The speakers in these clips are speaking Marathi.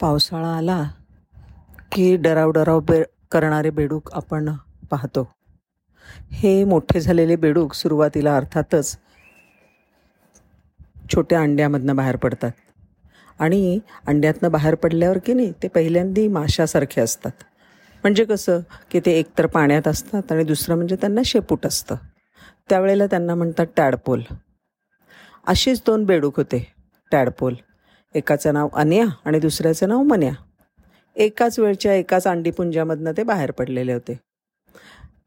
पावसाळा आला की डराव डराव बे करणारे बेडूक आपण पाहतो. हे मोठे झालेले बेडूक सुरुवातीला अर्थातच छोट्या अंड्यामधनं बाहेर पडतात. आणि अंड्यातनं बाहेर पडल्यावर की नाही ते पहिल्यांदी माशासारखे असतात. म्हणजे कसं की ते एकतर पाण्यात असतात आणि दुसरं म्हणजे त्यांना शेपूट असतं. त्यावेळेला त्यांना म्हणतात टॅडपोल. अशीच दोन बेडूक होते टॅडपोल. एकाचं नाव अन्या आणि दुसऱ्याचं नाव मन्या. एकाच वेळच्या एकाच अंडीपुंजामधनं ते बाहेर पडलेले होते.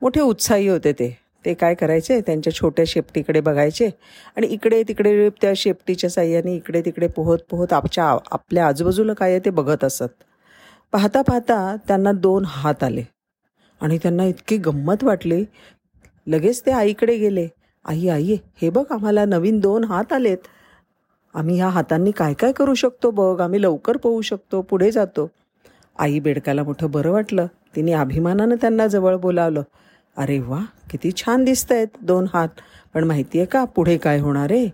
मोठे उत्साही होते ते. ते काय करायचे? त्यांच्या छोट्या शेपटीकडे बघायचे आणि इकडे तिकडे त्या शेपटीच्या साह्याने इकडे तिकडे पोहत पोहत आपच्या आपल्या आजूबाजूला काय आहे ते बघत असत. पाहता पाहता त्यांना दोन हात आले आणि त्यांना इतकी गंमत वाटली. लगेच ते आईकडे गेले. आई आई हे बघ आम्हाला नवीन दोन हात आलेत. आम्ही ह्या हातांनी काय काय करू शकतो बघ? आम्ही लवकर पोहू शकतो पुढे जातो. आई बेडकाला मोठं बरं वाटलं. तिने अभिमानानं त्यांना जवळ बोलावलं. अरे वा किती छान दिसत आहेत दोन हात. पण माहिती आहे का पुढे काय होणार आहे?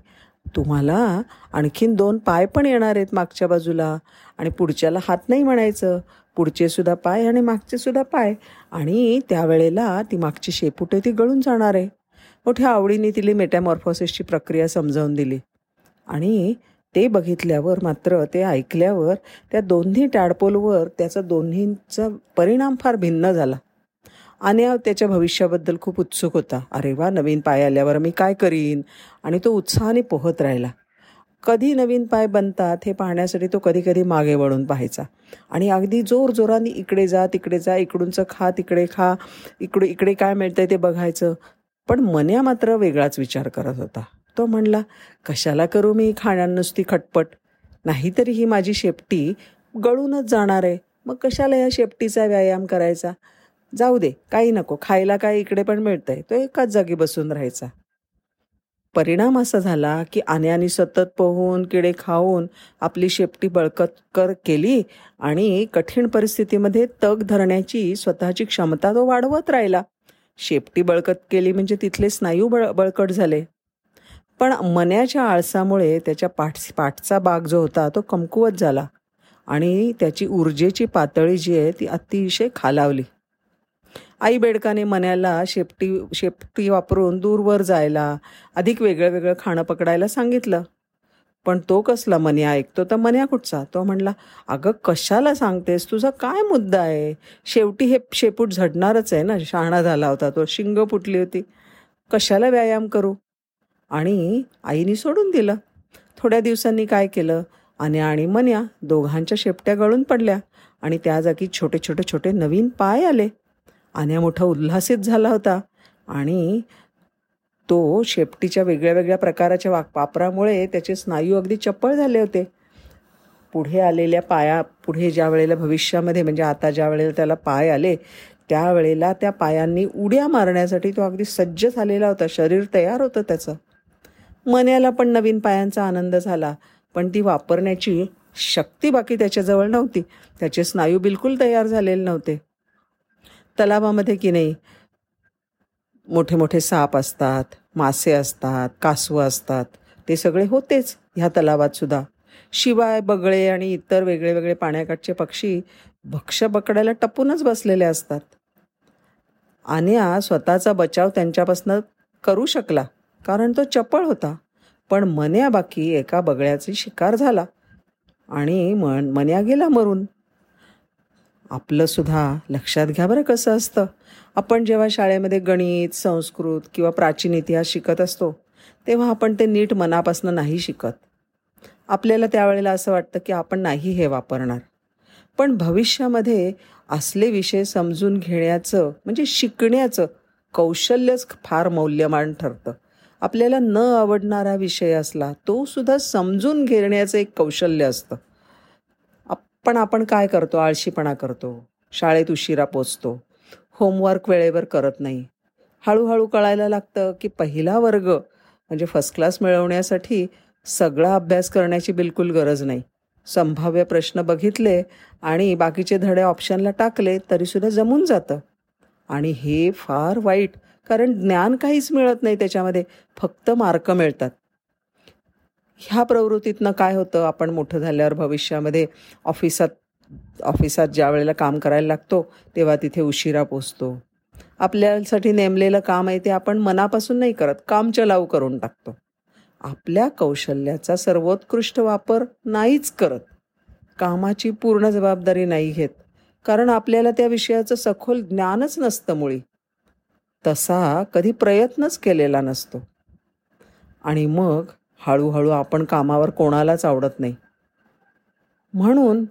तुम्हाला आणखीन दोन पाय पण येणार आहेत मागच्या बाजूला. आणि पुढच्याला हात नाही म्हणायचं. पुढचे सुद्धा पाय आणि मागचे सुद्धा पाय. आणि त्यावेळेला ती मागची शेपुटे ती गळून जाणार आहे. मोठ्या आवडीने तिला मेटॅमॉर्फोसिसची प्रक्रिया समजावून दिली. आणि ते बघितल्यावर मात्र ते ऐकल्यावर त्या दोन्ही टॅडपोलवर त्याचा दोन्हींचा परिणाम फार भिन्न झाला. आणि त्याच्या भविष्याबद्दल खूप उत्सुक होता. अरे वा नवीन पाय आल्यावर मी काय करीन? आणि तो उत्साहाने पोहत राहिला. कधी नवीन पाय बनतात हे पाहण्यासाठी तो कधी कधी मागे वळून पाहायचा. आणि अगदी जोर जोराने इकडे जा तिकडे जा इकडूनचं खा तिकडे खा इकडे इकडे काय मिळतंय ते बघायचं. पण मन्या मात्र वेगळाच विचार करत होता. तो म्हणला कशाला करू मी खाण्या नुसती खटपट? नाहीतरी ही माझी शेपटी गळूनच जाणार आहे. मग कशाला या शेपटीचा व्यायाम करायचा? जाऊ दे काही नको. खायला काय इकडे पण मिळतंय. तो एकाच जागी बसून राहायचा. परिणाम असा झाला की आण्याने सतत पोहून किडे खाऊन आपली शेपटी बळकत कर केली आणि कठीण परिस्थितीमध्ये तग धरण्याची स्वतःची क्षमता तो वाढवत राहिला. शेपटी बळकत केली म्हणजे तिथले स्नायू बळ बळकट झाले. पण मन्याच्या आळसामुळे त्याच्या पाठ पाठचा भाग जो होता तो कमकुवत झाला आणि त्याची ऊर्जेची पातळी जी आहे ती अतिशय खालावली. आई बेडकाने मन्याला शेपटी शेपटी वापरून दूरवर जायला अधिक वेगळं वेगळं खाणं पकडायला सांगितलं. पण तो कसला मन्या ऐकतो? तर मन्या कुठचा? तो म्हणला अगं कशाला सांगतेस? तुझा काय मुद्दा आहे? शेवटी हे शेपूट झडणारच आहे ना? शहाणा झाला होता तो शिंग फुटली होती. कशाला व्यायाम करू? आणि आईने सोडून दिलं. थोड्या दिवसांनी काय केलं? अन्या आणि मन्या दोघांच्या शेपट्या गळून पडल्या आणि त्या जागी छोटे छोटे छोटे नवीन पाय आले. आन्या मोठा उल्हासित झाला होता आणि तो शेपटीच्या वेगळ्या वेगळ्या प्रकाराच्या वाक वापरामुळे त्याचे स्नायू अगदी चप्पळ झाले होते. पुढे आलेल्या पाया पुढे ज्या वेळेला भविष्यामध्ये म्हणजे आता ज्या वेळेला त्याला पाय आले त्यावेळेला त्या पायांनी उड्या मारण्यासाठी तो अगदी सज्ज झालेला होता. शरीर तयार होतं त्याचं. मन्याला पण नवीन पायांचा आनंद झाला. पण ती वापरण्याची शक्ती बाकी त्याच्याजवळ नव्हती. त्याचे स्नायू बिलकुल तयार झालेले नव्हते. तलावामध्ये की नाही मोठे मोठे साप असतात मासे असतात कासवं असतात. ते सगळे होतेच ह्या तलावात सुद्धा. शिवाय बगळे आणि इतर वेगळे वेगळे पाण्याकाठचे पक्षी भक्ष पकडायला टपूनच बसलेले असतात. आन्या स्वतःचा बचाव त्यांच्यापासून करू शकला. कारण तो चपळ होता. पण मन्या बाकी एका बगळ्याची शिकार झाला आणि मन मन्या गेला मरून. आपलंसुद्धा लक्षात घ्या बरं कसं असतं. आपण जेव्हा शाळेमध्ये गणित संस्कृत किंवा प्राचीन इतिहास शिकत असतो तेव्हा आपण ते नीट मनापासून नाही शिकत. आपल्याला त्यावेळेला असं वाटतं की आपण नाही हे वापरणार. पण भविष्यामध्ये असले विषय समजून घेण्याचं म्हणजे शिकण्याचं कौशल्यच फार मौल्यवान ठरतं. आपल्याला न आवडणारा विषय असला तो सुद्धा समजून घेण्याचं एक कौशल्य असतं. पण आपण काय करतो? आळशीपणा करतो. शाळेत उशिरा पोचतो. होमवर्क वेळेवर करत नाही. हळूहळू कळायला लागतं की पहिला वर्ग म्हणजे फर्स्ट क्लास मिळवण्यासाठी सगळा अभ्यास करण्याची बिलकुल गरज नाही. संभाव्य प्रश्न बघितले आणि बाकीचे धडे ऑप्शनला टाकले तरीसुद्धा जमून जातं. आणि हे फार वाईट कारण ज्ञान काहीच मिळत नाही त्याच्यामध्ये फक्त मार्क मिळतात. ह्या प्रवृत्तीतनं काय होतं आपण मोठं झाल्यावर भविष्यामध्ये ऑफिसात ऑफिसात ज्या वेळेला काम करायला लागतो तेव्हा तिथे उशिरा पोचतो. आपल्यासाठी नेमलेलं काम आहे ते आपण मनापासून नाही करत काम चलाऊ करून टाकतो. आपल्या कौशल्याचा सर्वोत्कृष्ट वापर नाहीच करत. कामाची पूर्ण जबाबदारी नाही घेत. कारण आपल्याला त्या विषयाचं सखोल ज्ञानच नसतं मुळी. तसा कधी प्रयत्नच केलेला नसतो. आणि मग हळूहळू आपण कामावर कोणालाच आवडत नाही. म्हणून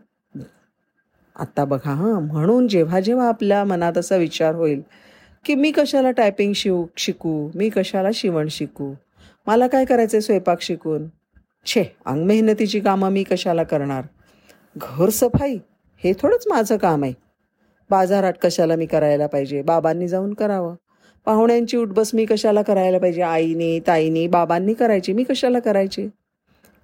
आत्ता बघा हां म्हणून जेव्हा जेव्हा आपल्या मनात असा विचार होईल की मी कशाला टायपिंग शिव शिकू? मी कशाला शिवण शिकू? मला काय करायचं आहे स्वयंपाक शिकून? छे अंग मेहनतीची कामं मी कशाला करणार? घर सफाई? हे थोडंच माझं काम आहे. बाजारात कशाला मी करायला पाहिजे? बाबांनी जाऊन करावं. पाहुण्यांची उठबस मी कशाला करायला पाहिजे? आईने ताईने बाबांनी करायची मी कशाला करायची?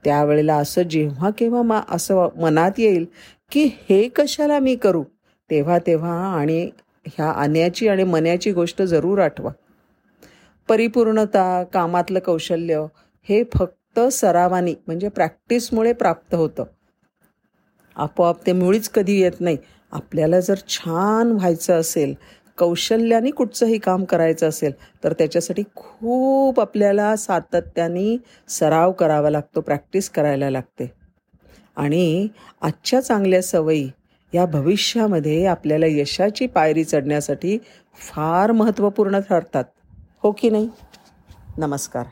त्यावेळेला असं जेव्हा केव्हा मा असं मनात येईल की हे कशाला मी करू? तेव्हा तेव्हा आणि ह्या आण्याची आणि मन्याची गोष्ट जरूर आठवा. परिपूर्णता कामातलं कौशल्य हे फक्त सरावानी म्हणजे प्रॅक्टिसमुळे प्राप्त होतं. आपोआप ते मुळीच कधी येत नाही. आपल्याला जर छान व्हायचं असेल कौशल्याने कुठचंही काम करायचं असेल तर त्याच्यासाठी खूप आपल्याला सातत्याने सराव करावा लागतो प्रॅक्टिस करायला लागते. आणि आजच्या चांगल्या सवयी या भविष्यामध्ये आपल्याला यशाची पायरी चढण्यासाठी फार महत्त्वपूर्ण ठरतात. हो की नाही? नमस्कार.